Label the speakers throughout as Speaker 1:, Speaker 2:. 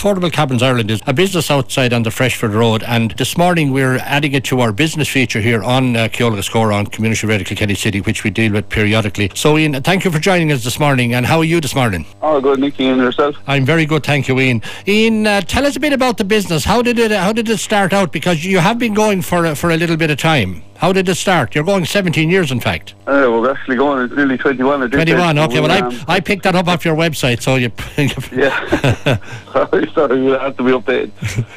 Speaker 1: Affordable Cabins Ireland is a business outside on the Freshford Road, and this morning we're adding it to our business feature here on uh, Ceolaga Score on Community Radio Kilkenny City, which we deal with periodically. So, Ian, thank you for joining us this morning. And how are you this morning?
Speaker 2: Oh, good, Nickey, and yourself?
Speaker 1: I'm very good, thank you, Ian. Ian, uh, tell us a bit about the business. How did it How did it start out? Because you have been going for uh, for a little bit of time. How did it start? You're going 17 years, in fact.
Speaker 2: Uh, we're actually going, nearly 21 at this
Speaker 1: 21,
Speaker 2: stage.
Speaker 1: okay. Well,
Speaker 2: um,
Speaker 1: I, I picked that up off your website, so you.
Speaker 2: Yeah. sorry, sorry, we have to be updated.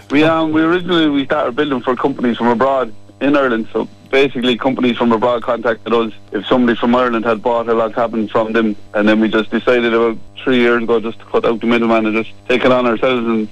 Speaker 2: We um we originally we started building for companies from abroad in Ireland. So basically companies from abroad contacted us if somebody from Ireland had bought a log cabin from them and then we just decided about three years ago just to cut out the middleman and just take it on ourselves and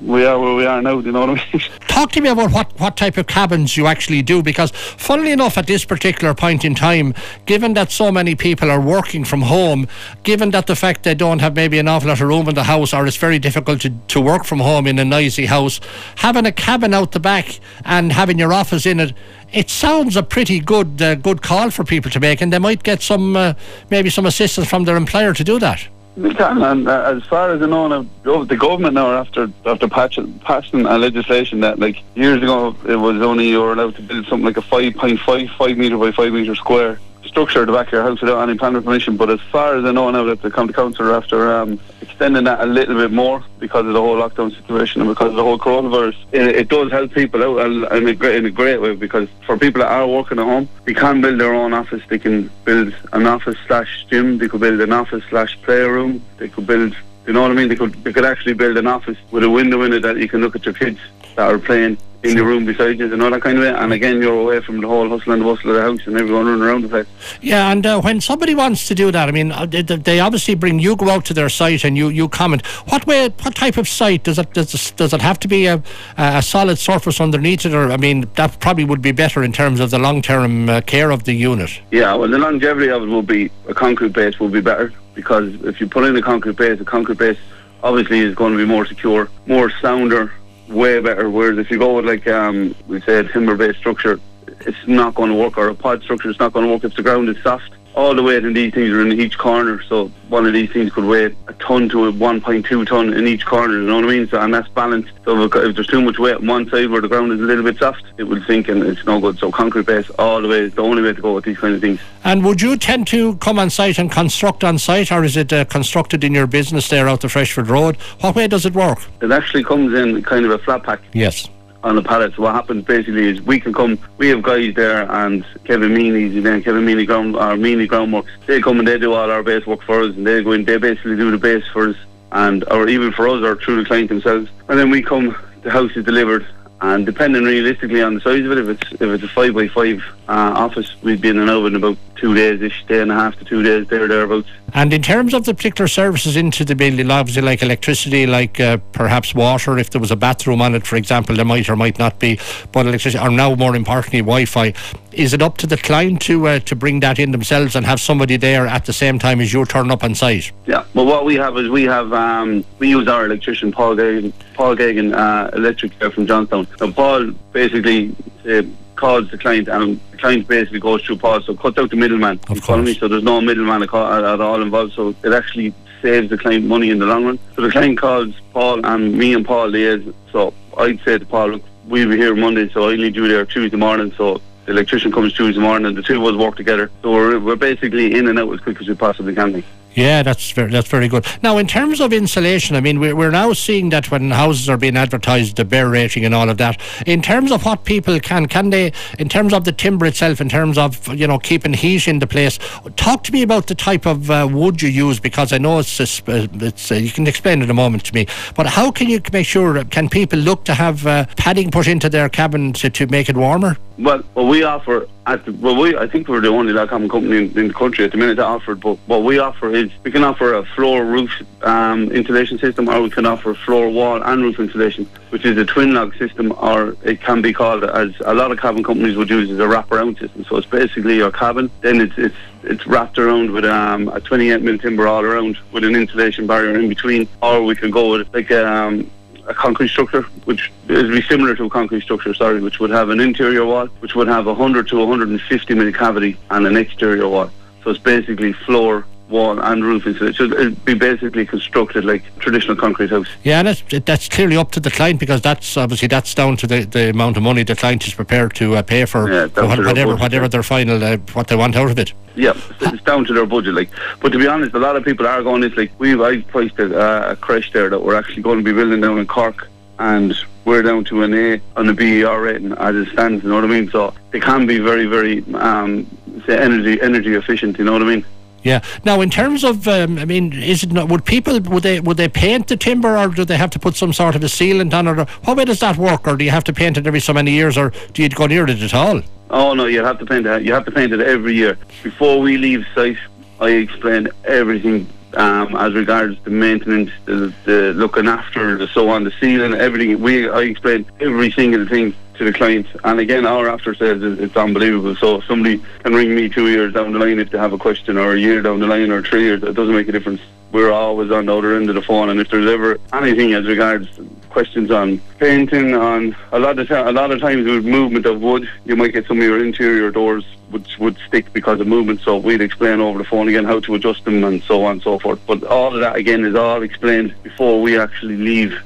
Speaker 2: we are where we are now, do you know what I mean?
Speaker 1: Talk to me about what, what type of cabins you actually do because, funnily enough, at this particular point in time, given that so many people are working from home, given that the fact they don't have maybe an awful lot of room in the house or it's very difficult to, to work from home in a noisy house, having a cabin out the back and having your office in it, it sounds a pretty good uh, good call for people to make, and they might get some uh, maybe some assistance from their employer to do that.
Speaker 2: We can, and uh, as far as I know, the government now after after patching, passing a legislation that like years ago it was only you were allowed to build something like a 5.5 5 metre by 5 metre square structure at the back of your house without any planning permission. But as far as I know now that the county council are after um, extending that a little bit more because of the whole lockdown situation and because of the whole coronavirus, it, it does help people out in a, great, in a great way because for people that are working at home, they can build their own office. They can build an office slash gym. They could build an office slash playroom. They could build. You know what I mean? They could they could actually build an office with a window in it that you can look at your kids that are playing in the room beside you, and all that kind of way. And again, you're away from the whole hustle and bustle of the house and everyone running around the place.
Speaker 1: Yeah, and uh, when somebody wants to do that, I mean, uh, they, they obviously bring you go out to their site and you, you comment. What way? What type of site does it does does it have to be a, a solid surface underneath it, or I mean, that probably would be better in terms of the long term uh, care of the unit.
Speaker 2: Yeah, well, the longevity of it will be a concrete base will be better because if you put in a concrete base, a concrete base obviously is going to be more secure, more sounder, way better. Whereas if you go with like um, we said timber based structure, it's not going to work, or a pod structure, it's not going to work if the ground is soft. All the weight in these things are in each corner, so one of these things could weigh a ton to a 1.2 ton in each corner. You know what I mean? So and that's balanced. So if, if there's too much weight on one side where the ground is a little bit soft, it will sink and it's no good. So concrete base all the way is the only way to go with these kind of things.
Speaker 1: And would you tend to come on site and construct on site, or is it uh, constructed in your business there out the Freshford Road? What way does it work?
Speaker 2: It actually comes in kind of a flat pack.
Speaker 1: Yes.
Speaker 2: On the pallet. So what happens basically is we can come, we have guys there and Kevin Meany's then Kevin Meany ground our Meany groundworks. They come and they do all our base work for us and they go in, they basically do the base for us and or even for us or through the client themselves. And then we come, the house is delivered and depending realistically on the size of it, if it's if it's a five by five uh, office, We've been in and in about two days ish, day and a half to two days, there thereabouts.
Speaker 1: And in terms of the particular services into the building, obviously like electricity, like uh, perhaps water, if there was a bathroom on it, for example, there might or might not be, but electricity, or now more importantly, Wi-Fi. Is it up to the client to uh, to bring that in themselves and have somebody there at the same time as you turn up on site?
Speaker 2: Yeah. Well, what we have is we have um, we use our electrician Paul Gagan, Paul Gagan uh, Electric there from Johnstown. Now Paul basically uh, calls the client, and the client basically goes through Paul, so cuts out the middleman.
Speaker 1: Of
Speaker 2: you follow me? So there's no middleman at, all- involved. So it actually saves the client money in the long run. So the client calls Paul, and me and Paul liaise. So I'd say to Paul, look, we'll be here Monday, so I need you there Tuesday morning. So the electrician comes Tuesday morning, and the two of us work together. So we're, we're basically in and out as quick as we possibly can be.
Speaker 1: Yeah, that's very, that's very good. Now, in terms of insulation, I mean, we're, we're now seeing that when houses are being advertised, the BER rating and all of that. In terms of what people can, can they, in terms of the timber itself, in terms of you know keeping heat in the place, talk to me about the type of uh, wood you use because I know it's, uh, it's uh, you can explain in a moment to me. But how can you make sure? Can people look to have uh, padding put into their cabin to, to make it warmer?
Speaker 2: Well, what we offer at the, well, we I think we're the only cabin company in, in the country at the minute that offered. But what we offer is we can offer a floor roof um, insulation system, or we can offer floor wall and roof insulation, which is a twin log system, or it can be called as a lot of cabin companies would use as a wrap around system. So it's basically your cabin, then it's it's it's wrapped around with um, a 28 mil timber all around with an insulation barrier in between, or we can go with like a um, a concrete structure, which is be similar to a concrete structure, sorry, which would have an interior wall, which would have a 100 to 150 mil cavity and an exterior wall. So it's basically floor wall and roof insulation. So it'd be basically constructed like traditional concrete house.
Speaker 1: Yeah, and that's, that's clearly up to the client because that's obviously that's down to the, the amount of money the client is prepared to uh, pay for
Speaker 2: Yeah,
Speaker 1: whatever
Speaker 2: budget.
Speaker 1: whatever their final uh, what they want out of it.
Speaker 2: Yeah, it's down to their budget. Like, but to be honest, a lot of people are going. It's like we've I priced a, uh, a creche there that we're actually going to be building down in Cork, and we're down to an A on the BER rating as it stands. You know what I mean? So they can be very, very um, say energy energy efficient. You know what I mean?
Speaker 1: Yeah. Now, in terms of, um, I mean, is it not, would people would they would they paint the timber or do they have to put some sort of a sealant on it? Or what way does that work? Or do you have to paint it every so many years, or do you go near it at all?
Speaker 2: Oh no, you have to paint it. You have to paint it every year before we leave site. I explain everything um, as regards the maintenance, the, the looking after, the so on, the sealing, everything. We I explain every single thing to the client. And again, our after sales is it's unbelievable. So somebody can ring me two years down the line if they have a question, or a year down the line, or three years. It doesn't make a difference. We're always on the other end of the phone, and if there's ever anything as regards questions on painting, on a lot of ti- a lot of times with movement of wood, you might get some of your interior doors which would stick because of movement. So we'd explain over the phone again how to adjust them and so on and so forth. But all of that again is all explained before we actually leave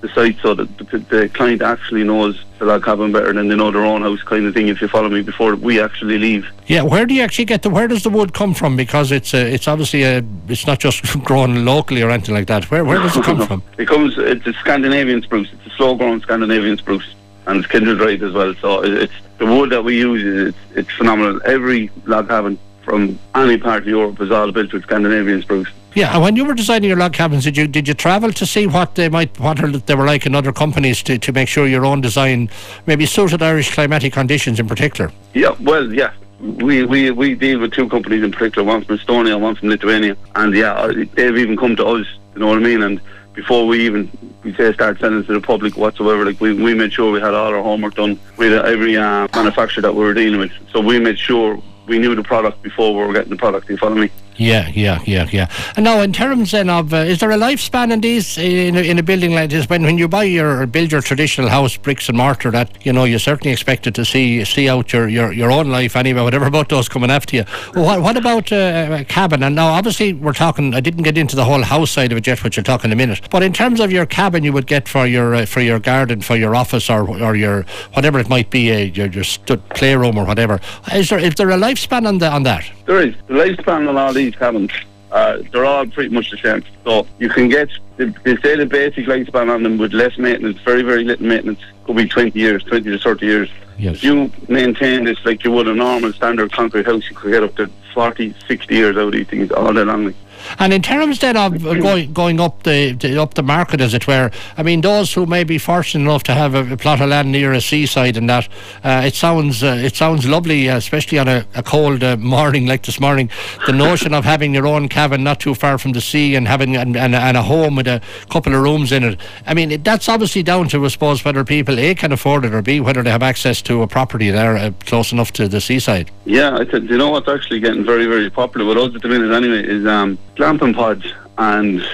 Speaker 2: the site, so that the, the client actually knows the log cabin better than they know their own house, kind of thing. If you follow me, before we actually leave.
Speaker 1: Yeah. Where do you actually get the? Where does the wood come from? Because it's uh, it's obviously a, it's not just grown locally or anything like that. Where where does it come from?
Speaker 2: It comes. It's a Scandinavian spruce. It's a slow-growing Scandinavian spruce, and it's kiln dried as well. So it's the wood that we use. is It's, it's phenomenal. Every log cabin from any part of Europe is all built with Scandinavian spruce.
Speaker 1: Yeah, and when you were designing your log cabins, did you did you travel to see what they might what they were like in other companies to, to make sure your own design maybe suited Irish climatic conditions in particular?
Speaker 2: Yeah, well, yeah. We, we, we deal with two companies in particular, one from Estonia, one from Lithuania, and yeah, they've even come to us. You know what I mean? And before we even we say start selling to the public whatsoever, like we, we made sure we had all our homework done with every uh, manufacturer that we were dealing with. So we made sure we knew the product before we were getting the product. You follow me?
Speaker 1: Yeah, yeah, yeah, yeah. And now, in terms then of, uh, is there a lifespan in these in a, in a building like this? When when you buy your build your traditional house, bricks and mortar, that you know you certainly expected to see see out your, your, your own life anyway, whatever about those coming after you. What what about uh, a cabin? And now, obviously, we're talking. I didn't get into the whole house side of it yet, which you'll talk in a minute. But in terms of your cabin, you would get for your uh, for your garden, for your office, or or your whatever it might be, uh, your your playroom or whatever. Is there is there a lifespan on the on that?
Speaker 2: There is. The lifespan on all these cabins, uh, they're all pretty much the same. So you can get, they say the basic lifespan on them with less maintenance, very, very little maintenance, could be 20 years, 20 to 30 years.
Speaker 1: Yes.
Speaker 2: If you maintain this like you would a normal standard concrete house, you could get up to 40, 60 years out of these things all day long.
Speaker 1: And in terms then of going going up the, the up the market, as it were, I mean those who may be fortunate enough to have a, a plot of land near a seaside and that, uh, it sounds uh, it sounds lovely, uh, especially on a, a cold uh, morning like this morning. The notion of having your own cabin not too far from the sea and having and, and, and a home with a couple of rooms in it. I mean it, that's obviously down to I suppose whether people a can afford it or b whether they have access to a property there uh, close enough to the seaside.
Speaker 2: Yeah, I said, you know what's actually getting very, very popular with us at the minute anyway is um, glamping pods and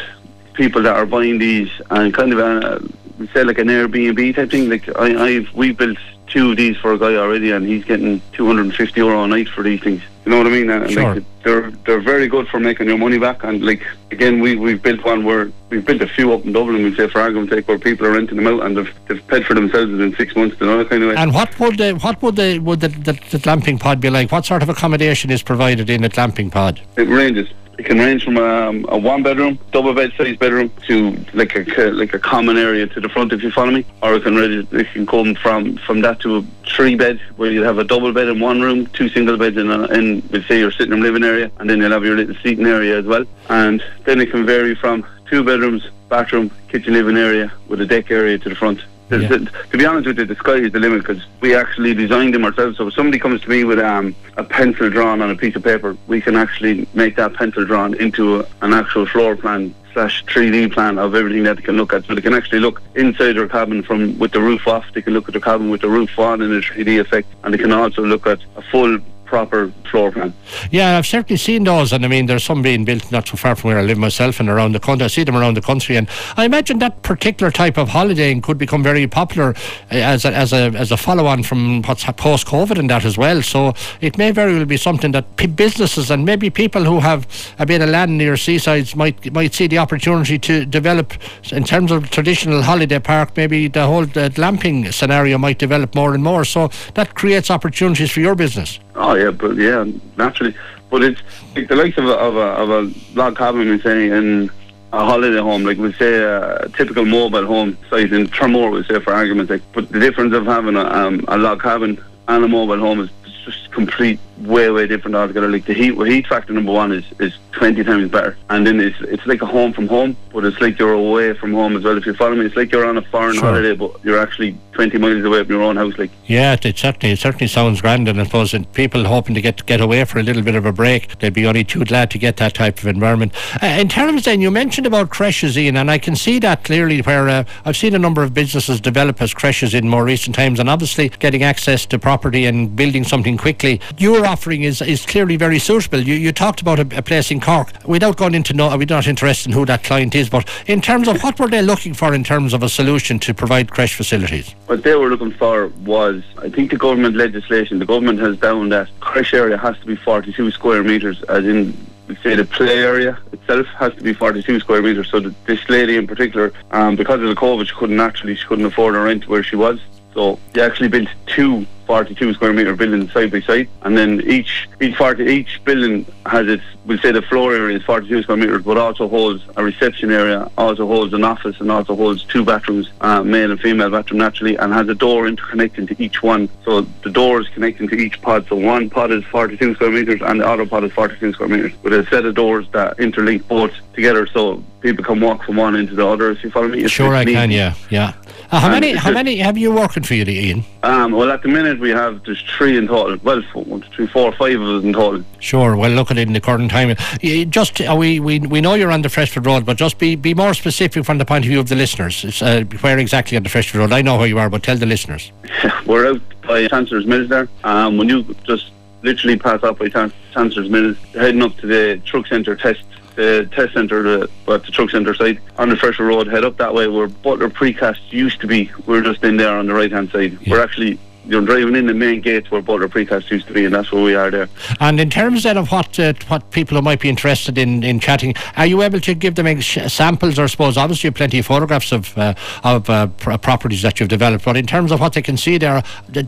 Speaker 2: people that are buying these and kind of uh, say like an Airbnb type thing. Like I, I've we built two of these for a guy already, and he's getting 250 euro a night for these things. You know what I mean? And, and,
Speaker 1: Sure.
Speaker 2: like, they're they're very good for making your money back. And like again, we we've built one where we've built a few up in Dublin. We say for argument's sake, where people are renting them out and they've, they've paid for themselves within six months. You know kind of way.
Speaker 1: And what would the what would the would the, the, the glamping pod be like? What sort of accommodation is provided in a glamping pod?
Speaker 2: It ranges. It can range from um, a one bedroom, double bed size bedroom to like a like a common area to the front, if you follow me. Or it can range, it can come from from that to a three bed where you have a double bed in one room, two single beds in, a, in let's say your sitting room living area, and then you'll have your little seating area as well. And then it can vary from two bedrooms, bathroom, kitchen living area with a deck area to the front. The-
Speaker 1: Yeah.
Speaker 2: the- to be honest with you, the sky is the limit because we actually designed them ourselves. So if somebody comes to me with um, a pencil drawn on a piece of paper, we can actually make that pencil drawn into a, an actual floor plan slash 3D plan of everything that they can look at. So they can actually look inside their cabin from with the roof off. They can look at their cabin with the roof on in a 3D effect, and they can also look at a full proper floor plan.
Speaker 1: Yeah, I've certainly seen those, and I mean, there's some being built not so far from where I live myself and around the country. I see them around the country, and I imagine that particular type of holidaying could become very popular uh, as a, as a, as a follow on from what's post COVID and that as well. So it may very well be something that p- businesses and maybe people who have a bit of land near seasides might might see the opportunity to develop in terms of traditional holiday park. Maybe the whole the glamping scenario might develop more and more. So that creates opportunities for your business.
Speaker 2: Oh yeah, but yeah, naturally. But it's like the likes of a, of a, of a log cabin, we say, in a holiday home, like we say a typical mobile home site in Tramore, we say for argument's sake. But the difference of having a, um, a log cabin and a mobile home is just complete way way different altogether. Like the heat well, heat factor number one is is twenty times better, and then it's it's like a home from home, but it's like you're away from home as well. If you follow me, it's like you're on a foreign
Speaker 1: Sure.
Speaker 2: holiday, but you're actually twenty miles away from your own house. Like
Speaker 1: Yeah, it, it certainly it certainly sounds grand, and I suppose that people hoping to get get away for a little bit of a break, they'd be only too glad to get that type of environment. Uh, in terms, then you mentioned about creches, Ian, and I can see that clearly. Where uh, I've seen a number of businesses develop as creches in more recent times, and obviously getting access to property and building something quickly. Your offering is is clearly very suitable. You you talked about a, a place in Cork without going into no, we're not interested in who that client is, but in terms of what were they looking for in terms of a solution to provide creche facilities?
Speaker 2: what they were looking for was, I think the government legislation, the government has down that creche area has to be 42 square metres, as in, say the play area itself has to be 42 square metres. So that this lady in particular, um, because of the COVID, she couldn't actually, she couldn't afford a rent where she was. So they actually built two 42 square metre buildings side by side, and then each each 40, each building has its. We'll say the floor area is 42 square metres, but also holds a reception area, also holds an office, and also holds two bathrooms, uh, male and female bathroom naturally, and has a door interconnecting to each one. So the door is connecting to each pod. So one pod is 42 square metres, and the other pod is 42 square metres, with a set of doors that interlink both together, so people can walk from one into the other. If you follow me, It's
Speaker 1: Sure, I
Speaker 2: neat.
Speaker 1: can. Yeah, yeah. Uh, how
Speaker 2: And
Speaker 1: many? How many have you working for you, Ian?
Speaker 2: Um, well, at the minute we have there's three in total. Well, four, one, two, three, four, five of us in total.
Speaker 1: Sure. Well, look at it in the current time. Just uh, we, we we know you're on the Freshford Road, but just be be more specific from the point of view of the listeners. Uh, where exactly on the Freshford Road? I know where you are, but tell the listeners.
Speaker 2: We're out by Chancellor's Mills there. Um, when you just literally pass up by Chan- Chancellor's Mills, heading up to the truck centre test. The test centre, the, well, the truck centre side on the Freshford Road, head up that way where Butler Precast used to be. We're just in there on the right hand side. We're actually you're driving in the main gate where Butler Precast used to be, and that's where we are there.
Speaker 1: And in terms then of what uh, what people might be interested in, in chatting, are you able to give them ex- samples? Or I suppose obviously you have plenty of photographs of uh, of uh, pr- properties that you've developed, but in terms of what they can see there,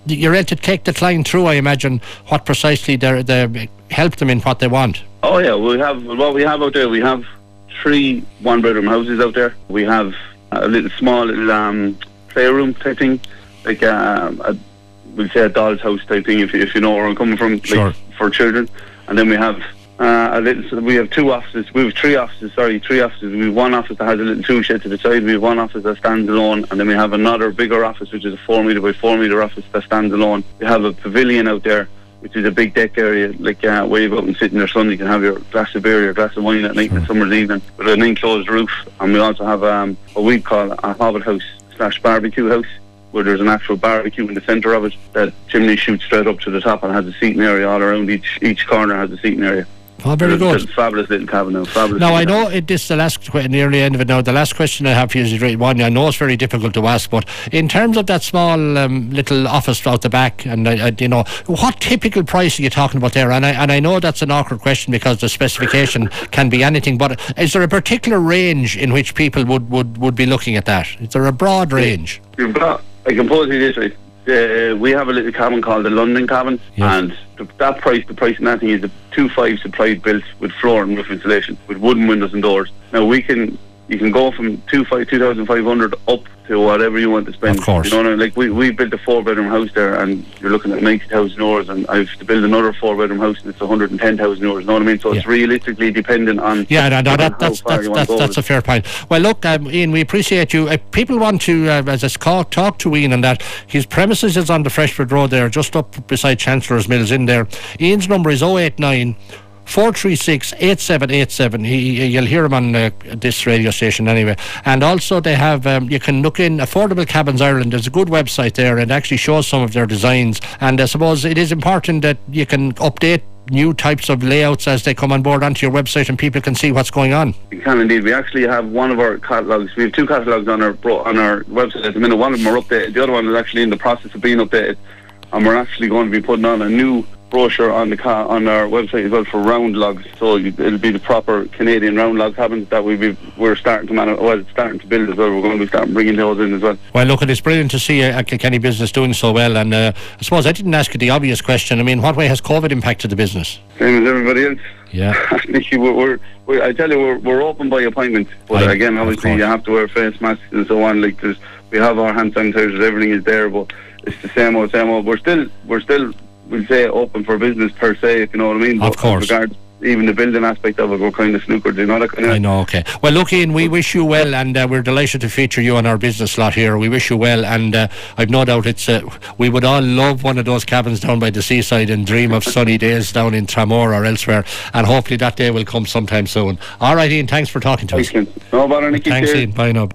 Speaker 1: you're able to take the client through. I imagine what precisely they they help them in what they want.
Speaker 2: Oh yeah, we have what we have out there. We have three one-bedroom houses out there. We have a little small little um, playroom type thing, like um, a we'll say a doll's house type thing. If, if you know where I'm coming from, like,
Speaker 1: Sure.
Speaker 2: for children. And then we have uh, a little. So we have two offices. We have three offices. Sorry, three offices. We have one office that has a little tool shed to the side. We have one office that stands alone, and then we have another bigger office, which is a four meter by four meter office that stands alone. We have a pavilion out there which is a big deck area, like uh, where you go out and sit in the sun. You can have your glass of beer, your glass of wine at night in the summer's evening with an enclosed roof. And we also have um, what we call a hobbit house slash barbecue house, where there's an actual barbecue in the centre of it. That chimney shoots straight up to the top and has a seating area all around. Each each corner has a seating area.
Speaker 1: Oh, very
Speaker 2: It's
Speaker 1: good.
Speaker 2: fabulous little cabin now. Fabulous.
Speaker 1: Now I know it, this is the last que- near the end of it now. The last question I have for you is really one. I know it's very difficult to ask, but in terms of that small um, little office out the back, and I, I, you know, what typical price are you talking about there? And I and I know that's an awkward question because the specification can be anything. But is there a particular range in which people would, would, would be looking at that? Is there a broad range?
Speaker 2: You've got, I can pose it this way. Uh, we have a little cabin called the London cabin,
Speaker 1: Yes.
Speaker 2: and the, that price, the price in that thing is a two five supplied built with floor and roof insulation, with wooden windows and doors. Now we can, you can go from two five two thousand five hundred up to whatever you want to spend.
Speaker 1: Of course.
Speaker 2: You know, what I mean? like we we built a four bedroom house there, and you're looking at ninety thousand euros, and I've to build another four bedroom house, and it's one hundred and ten thousand euros. You know what I mean? So it's realistically dependent on
Speaker 1: Yeah, no, no, that, that's that's that's, that's a fair point. Well, look, um, Ian, we appreciate you. People want to, uh, as it's called, talk to Ian and that his premises is on the Freshford Road there, just up beside Chancellor's Mills in there. Ian's number is 089 436 8787. You'll hear him on uh, this radio station anyway. And also, they have, um, you can look in Affordable Cabins Ireland. There's a good website there and actually shows some of their designs. And I suppose it is important that you can update new types of layouts as they come on board onto your website and people can see what's going on.
Speaker 2: You can indeed. We actually have one of our catalogues. We have two catalogues on our on our website at the minute. One of them are updated. The other one is actually in the process of being updated. And we're actually going to be putting on a new brochure on the car on our website as well for round logs. So it'll be the proper Canadian round log cabins that we be, we're starting to man- well starting to build as well. We're going to be starting bringing those in as well.
Speaker 1: Well, look, it's brilliant to see uh, Kilkenny business doing so well. And uh, I suppose I didn't ask you the obvious question. I mean, what way has COVID impacted the business?
Speaker 2: Same as everybody else.
Speaker 1: Yeah.
Speaker 2: we're, we're, we're, I tell you, we're, we're open by appointment. But I, again, obviously, you have to wear face masks and so on. Like, there's, we have our hand sanitizers, everything is there, but it's the same old, same old. We're still, we're still we'll say open for business per se, if you know what I mean.
Speaker 1: Of course.
Speaker 2: Regards, even the building aspect of it, we're kind of snookered, you know that kind of.
Speaker 1: I know. Okay. Well, look, Ian, we wish you well, and uh, we're delighted to feature you on our business slot here. We wish you well, and uh, I've no doubt it's. Uh, we would all love one of those cabins down by the seaside and dream of sunny days down in Tramore or elsewhere, and hopefully that day will come sometime soon. All right, Ian. Thanks for talking to
Speaker 2: us. No bother, Nickey.
Speaker 1: Thanks, Ian. Bye now.